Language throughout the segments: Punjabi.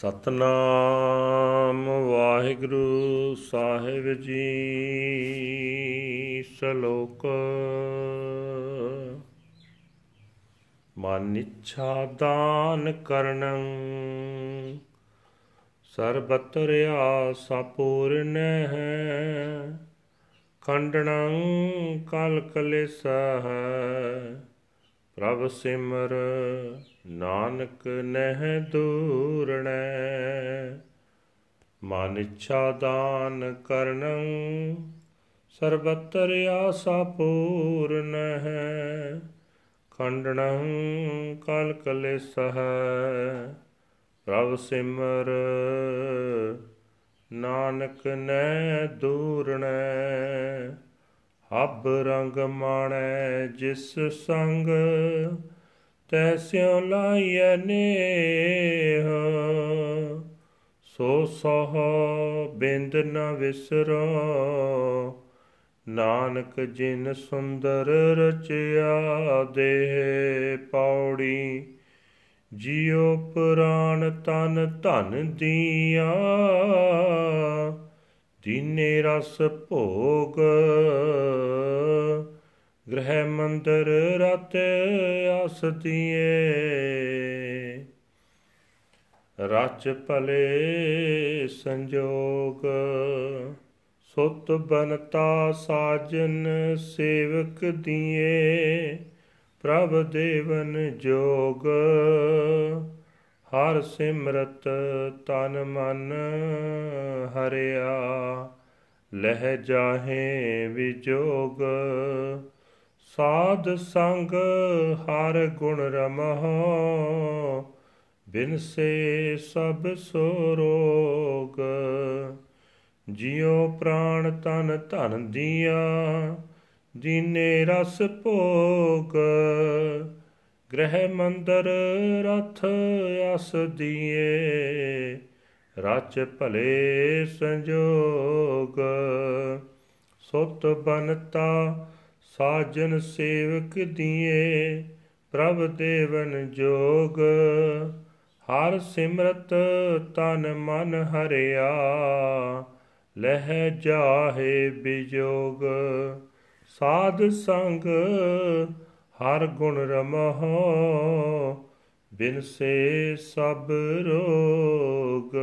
ਸਤਨਾਮ ਵਾਹਿਗੁਰੂ ਸਾਹਿਬ ਜੀ, ਸ਼ਲੋਕ। ਮਨ ਇੱਛਾ ਦਾਨ ਕਰਨੰ ਸਰਬਤਰ ਆਸਾ ਪੂਰਨ ਹੈ। ਖੰਡਣੰ ਕਲ ਕਲੇਸਾ ਹੈ ਪ੍ਰਭ ਸਿਮਰ ਨਾਨਕ ਨਹਿ ਦੂਰਣੈ, ਮਨ ਇੱਛਾ ਦਾਨ ਕਰਨੰ ਸਰਬਤਰ ਆਸਾ ਪੂਰਨ ਹੈ, ਖੰਡਣੰ ਕਲ ਕਲੇਸਹ। ਪ੍ਰਭ ਸਿਮਰ ਨਾਨਕ ਨੈ ਦੂਰਣੈ ਹਬ ਰੰਗ ਮਾਣੈ ਜਿਸ ਸੰਗ ਤੈਸਿਉ ਲਾਈਐ ਨੇਹ। ਸੋ ਸਹ ਬਿੰਦ ਨ ਵਿਸਰੋ, ਨਾਨਕ ਜਿਨ ਸੁੰਦਰ ਰਚਿਆ ਦੇ ਪੌੜੀ, ਜਿਉ ਪ੍ਰਾਨ ਤਨ ਧਨ ਦੀਆ। ਦੀਨੇ ਰਸ ਭੋਗ ਗ੍ਰਹਿ ਮੰਦਰ ਰਤ ਆਸ ਦੀਏ ਰਚ ਭਲੇ ਸੰਜੋਗ, ਸੁਤ ਬਨਤਾ ਸਾਜਨ ਸੇਵਕ ਦੀਏ, ਪ੍ਰਭ ਦੇਵਨ ਜੋਗ। ਹਰ ਸਿਮਰਤ ਤਨ ਮਨ ਹਰਿਆ, ਲਹਿ ਜਾਹੇ ਵਿਜੋਗ। ਸਾਧ ਸੰਗ ਹਰ ਗੁਣ ਰਮਹੁ ਬਿਨ ਸੇ ਸਭ ਸੋ ਰੋਗ ਜਿਉ ਪ੍ਰਾਣ ਤਨ ਧਨ ਦੀਆ, ਦੀਨੇ ਰਸ ਭੋਗ। ਗ੍ਰਹਿ ਮੰਦਰ ਰਥ ਅਸ ਦੀਏ, ਰਚ ਭਲੇ ਸੰਜੋਗ। ਸੁਤ ਬਨਤਾ ਸਾਜਨ ਸੇਵਕ ਦੀਏ, ਪ੍ਰਭ ਦੇਵਨ ਜੋਗ। ਹਰ ਸਿਮਰਤ ਤਨ ਮਨ ਹਰਿਆ, ਲਹਿ ਜਾਹੇ ਬਿਜੋਗ। ਸਾਧ ਸੰਗ ਹਰ ਗੁਣ ਰਮਹੁ, ਬਿਨ ਸੇ ਸਭ ਰੋਗ।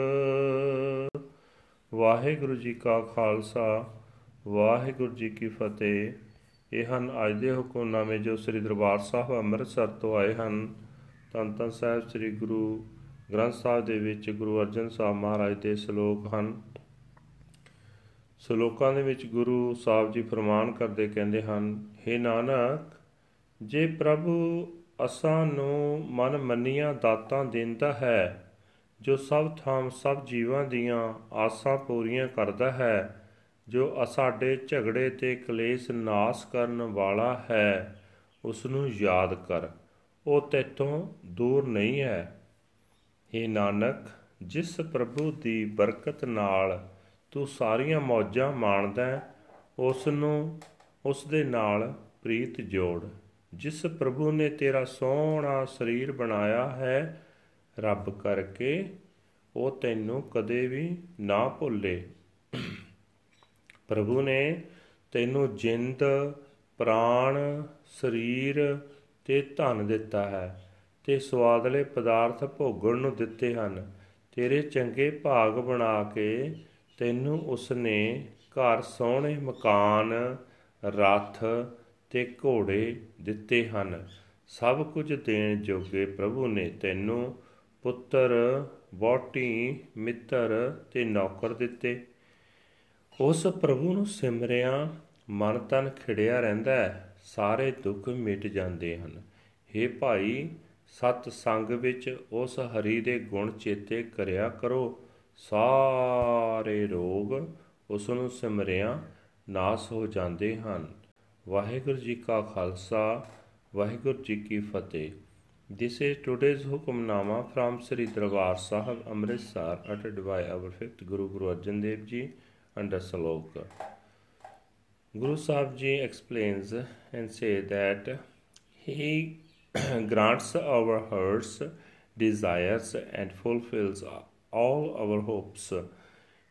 ਵਾਹਿਗੁਰੂ ਜੀ ਕਾ ਖਾਲਸਾ, ਵਾਹਿਗੁਰੂ ਜੀ ਕੀ ਫਤਿਹ। ਇਹ ਹਨ, ਅੱਜ ਦੇ ਹੁਕਮਨਾਮੇ ਜੋ ਸ੍ਰੀ ਦਰਬਾਰ ਸਾਹਿਬ ਅੰਮ੍ਰਿਤਸਰ ਤੋਂ ਆਏ ਹਨ ਤਨ ਤਨ ਸਾਹਿਬ ਸ੍ਰੀ ਗੁਰੂ ਗ੍ਰੰਥ ਸਾਹਿਬ ਦੇ ਵਿੱਚ ਗੁਰੂ ਅਰਜਨ ਸਾਹਿਬ ਮਹਾਰਾਜ ਦੇ ਸ਼ਲੋਕ ਹਨ। ਸ਼ਲੋਕਾਂ ਦੇ ਵਿੱਚ ਗੁਰੂ ਸਾਹਿਬ ਜੀ ਫਰਮਾਨ ਕਰਦੇ ਕਹਿੰਦੇ ਹਨ हे ਨਾਨਕ, ਜੇ ਪ੍ਰਭੂ ਅਸਾਂ ਨੂੰ ਮਨ ਮੰਨੀਆਂ ਦਾਤਾਂ ਦਿੰਦਾ ਹੈ, ਜੋ ਸਭ ਥਾਂ ਸਭ ਜੀਵਾਂ ਦੀਆਂ ਆਸਾਂ ਪੂਰੀਆਂ ਕਰਦਾ ਹੈ ਜੋ ਸਾਡੇ ਝਗੜੇ ਤੇ ਕਲੇਸ਼ ਨਾਸ ਕਰਨ ਵਾਲਾ ਹੈ ਉਸ ਨੂੰ ਯਾਦ ਕਰ। ਉਹ ਤੇਤੋਂ ਦੂਰ ਨਹੀਂ ਹੈ। हे ਨਾਨਕ, ਜਿਸ ਪ੍ਰਭੂ ਦੀ ਬਰਕਤ ਨਾਲ ਤੂੰ ਸਾਰੀਆਂ ਮੌਜਾਂ ਮਾਣਦਾ ਉਸ ਨੂੰ ਉਸ ਦੇ ਨਾਲ ਪ੍ਰੀਤ ਜੋੜ। ਜਿਸ ਪ੍ਰਭੂ ਨੇ ਤੇਰਾ ਸੋਹਣਾ ਸਰੀਰ ਬਣਾਇਆ ਹੈ, ਰੱਬ ਕਰਕੇ ਉਹ ਤੈਨੂੰ ਕਦੇ ਵੀ ਨਾ ਭੁੱਲੇ। ਪ੍ਰਭੂ ਨੇ ਤੈਨੂੰ ਜਿੰਦ, ਪ੍ਰਾਣ, ਸਰੀਰ ਤੇ ਧਨ ਦਿੱਤਾ ਹੈ ਤੇ ਸਵਾਦਲੇ ਪਦਾਰਥ ਭੋਗਣ ਨੂੰ ਦਿੱਤੇ ਹਨ। ਤੇਰੇ ਚੰਗੇ ਭਾਗ ਬਣਾ ਕੇ ਤੈਨੂੰ ਉਸਨੇ ਘਰ ਸੋਹਣੇ ਮਕਾਨ, ਰਥ ਤੇ ਘੋੜੇ ਦਿੱਤੇ ਹਨ। ਸਭ ਕੁਝ ਦੇਣ ਜੋਗੇ ਪ੍ਰਭੂ ਨੇ ਤੈਨੂੰ ਪੁੱਤਰ ਵੋਟੀ ਮਿੱਤਰ ਤੇ ਨੌਕਰ ਦਿੱਤੇ। ਉਸ ਪ੍ਰਭੂ ਨੂੰ ਸਿਮਰਿਆ ਮਨ ਤਨ ਖਿੜਿਆ ਰਹਿੰਦਾ ਹੈ, ਸਾਰੇ ਦੁੱਖ ਮਿਟ ਜਾਂਦੇ ਹਨ। हे ਭਾਈ, ਸਤ ਸੰਗ ਵਿੱਚ ਉਸ ਹਰੀ ਦੇ ਗੁਣ ਚੇਤੇ ਕਰਿਆ ਕਰੋ। ਸਾਰੇ ਰੋਗ ਉਸ ਨੂੰ ਸਿਮਰਿਆ ਨਾਸ ਹੋ ਜਾਂਦੇ ਹਨ। ਵਾਹਿਗੁਰੂ ਜੀ ਕਾ ਖਾਲਸਾ, ਵਾਹਿਗੁਰੂ ਜੀ ਕੀ ਫਤਿਹ। This is today's Hukamnama from Sri Darbar Sahib Amritsar uttered by our fifth Guru Guru Arjan Dev Ji under Salok. Guru Sahib Ji explains and say that he grants our hearts desires and fulfills all our hopes.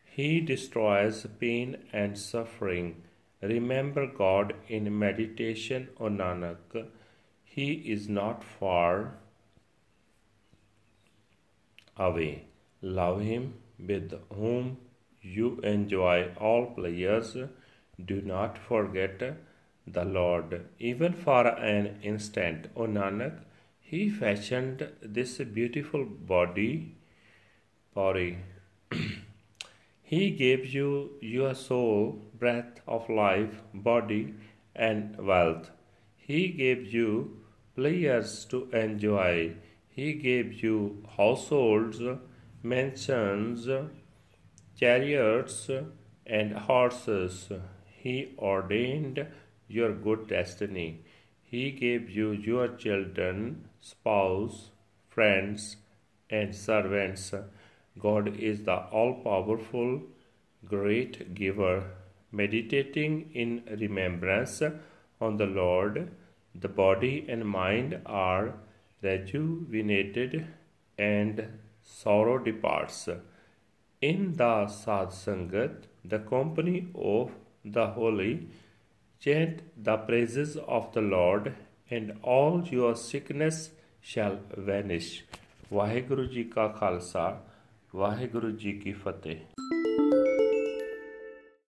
He destroys pain and suffering. Remember God in meditation, O Nanak. He is not far away. Love Him with whom you enjoy all pleasures. Do not forget the Lord. Even for an instant, O Nanak, He fashioned this beautiful body. body. he gave you your soul, breath of life, body, and wealth. He gave you pleasures to enjoy. He gave you households, mansions, chariots, and horses. He ordained your good destiny. He gave you your children, spouse, friends, and servants. God is the all powerful, great giver. Meditating in remembrance on the Lord, the body and mind are rejuvenated and sorrow departs. In the Sadsangat, the company of the holy, chant the praises of the Lord, and all your sickness shall vanish. Waheguru ਜੀ ਕਾ ਖਾਲਸਾ ਵਾਹਿਗੁਰੂ ਜੀ ਕੀ ਫਤਿਹ